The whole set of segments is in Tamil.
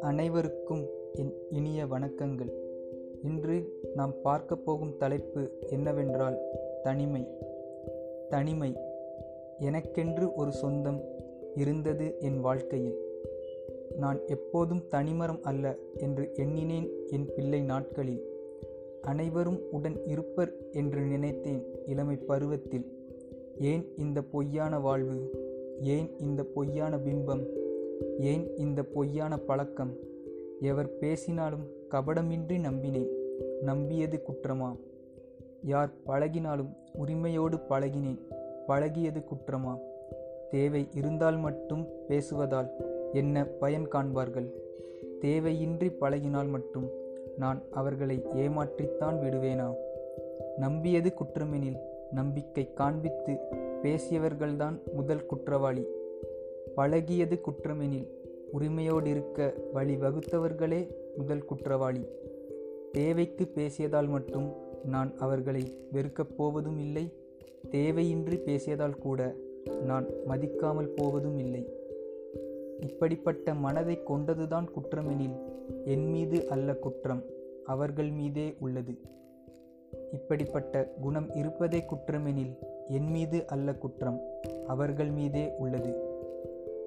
அனைவருக்கும் என் இனிய வணக்கங்கள். இன்று நாம் பார்க்க போகும் தலைப்பு என்னவென்றால் தனிமை. தனிமை எனக்கென்று ஒரு சொந்தம் இருந்தது என் வாழ்க்கையில். நான் எப்போதும் தனிமரம் அல்ல என்று எண்ணினேன் என் பிள்ளை நாட்களில். அனைவரும் உடன் இருப்பர் என்று நினைத்தேன் இளமை பருவத்தில். ஏன் இந்த பொய்யான வாழ்வு? ஏன் இந்த பொய்யான பிம்பம்? ஏன் இந்த பொய்யான பழக்கம்? எவர் பேசினாலும் கபடமின்றி நம்பினேன். நம்பியது குற்றமா? யார் பழகினாலும் உரிமையோடு பழகினேன். பழகியது குற்றமா? தேவை இருந்தால் மட்டும் பேசுவதால் என்ன பயன் காண்பார்கள்? தேவையின்றி பழகினால் மட்டும் நான் அவர்களை ஏமாற்றித்தான் விடுவேனா? நம்பியது குற்றமெனில் நம்பிக்கை காண்பித்து பேசியவர்கள்தான் முதல் குற்றவாளி. பழகியது குற்றமெனில் உரிமையோடிருக்க வழி வகுத்தவர்களே முதல் குற்றவாளி. தேவைக்கு பேசியதால் மட்டும் நான் அவர்களை வெறுக்கப் போவதும் இல்லை. தேவையின்றி பேசியதால் கூட நான் மதிக்காமல் போவதும் இல்லை. இப்படிப்பட்ட மனதை கொண்டதுதான் குற்றமெனில் என் மீது அல்ல குற்றம் அவர்கள் மீதே உள்ளது. இப்படிப்பட்ட குணம் இருப்பதே குற்றமெனில் என் மீது அல்ல குற்றம் அவர்கள் மீதே உள்ளது.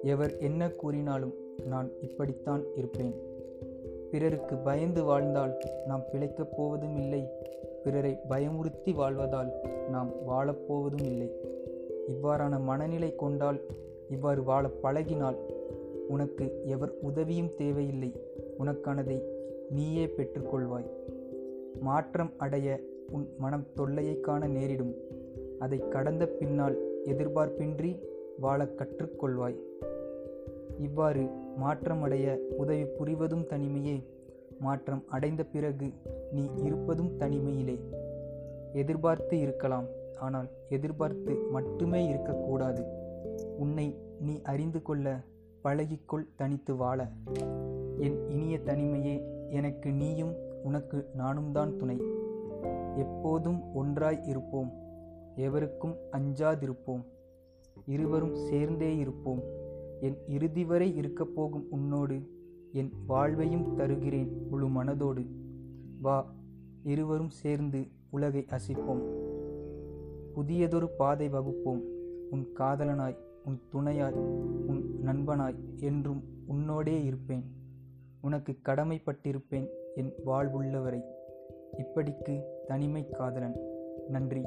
எவர் என்ன கூறினாலும் நான் இப்படித்தான் இருப்பேன். பிறருக்கு பயந்து வாழ்ந்தால் நாம் பிழைக்கப் போவதும் இல்லை பிறரை பயமுறுத்தி வாழ்வதால் நாம் வாழப்போவதும் இல்லை. இவ்வாறான மனநிலை கொண்டால் இவ்வாறு வாழ பழகினால் உனக்கு எவர் உதவியும் தேவையில்லை உனக்கானதை நீயே பெற்றுக்கொள்வாய். மாற்றம் அடைய உன் மனம் தொல்லையை காண நேரிடும். அதை கடந்த பின்னால் எதிர்பார்ப்பின்றி வாழ கற்றுக்கொள்வாய். இவ்வாறு மாற்றம் அடைய உதவி புரிவதும் தனிமையே. மாற்றம் அடைந்த பிறகு நீ இருப்பதும் தனிமையிலே. எதிர்பார்த்து இருக்கலாம் ஆனால் எதிர்பார்த்து மட்டுமே இருக்கக்கூடாது. உன்னை நீ அறிந்து கொள்ள பழகிக்கொள் தனித்து வாழ. என் இனிய தனிமையே எனக்கு நீயும் உனக்கு நானும் தான் துணை. எப்போதும் ஒன்றாய் இருப்போம். எவருக்கும் அஞ்சாதிருப்போம். இருவரும் சேர்ந்தே இருப்போம். என் இறுதி வரை இருக்கப் போகும் உன்னோடு என் வாழ்வையும் தருகிறேன் முழு மனதோடு. வா இருவரும் சேர்ந்து உலகை அசிப்போம். புதியதொரு பாதை வகுப்போம். உன் காதலனாய் உன் துணையாய் உன் நண்பனாய் என்றும் உன்னோடே இருப்பேன். உனக்கு கடமைப்பட்டிருப்பேன் என் வாழ்வுள்ளவரை. இப்படிக்கு தனிமை காதலன். நன்றி.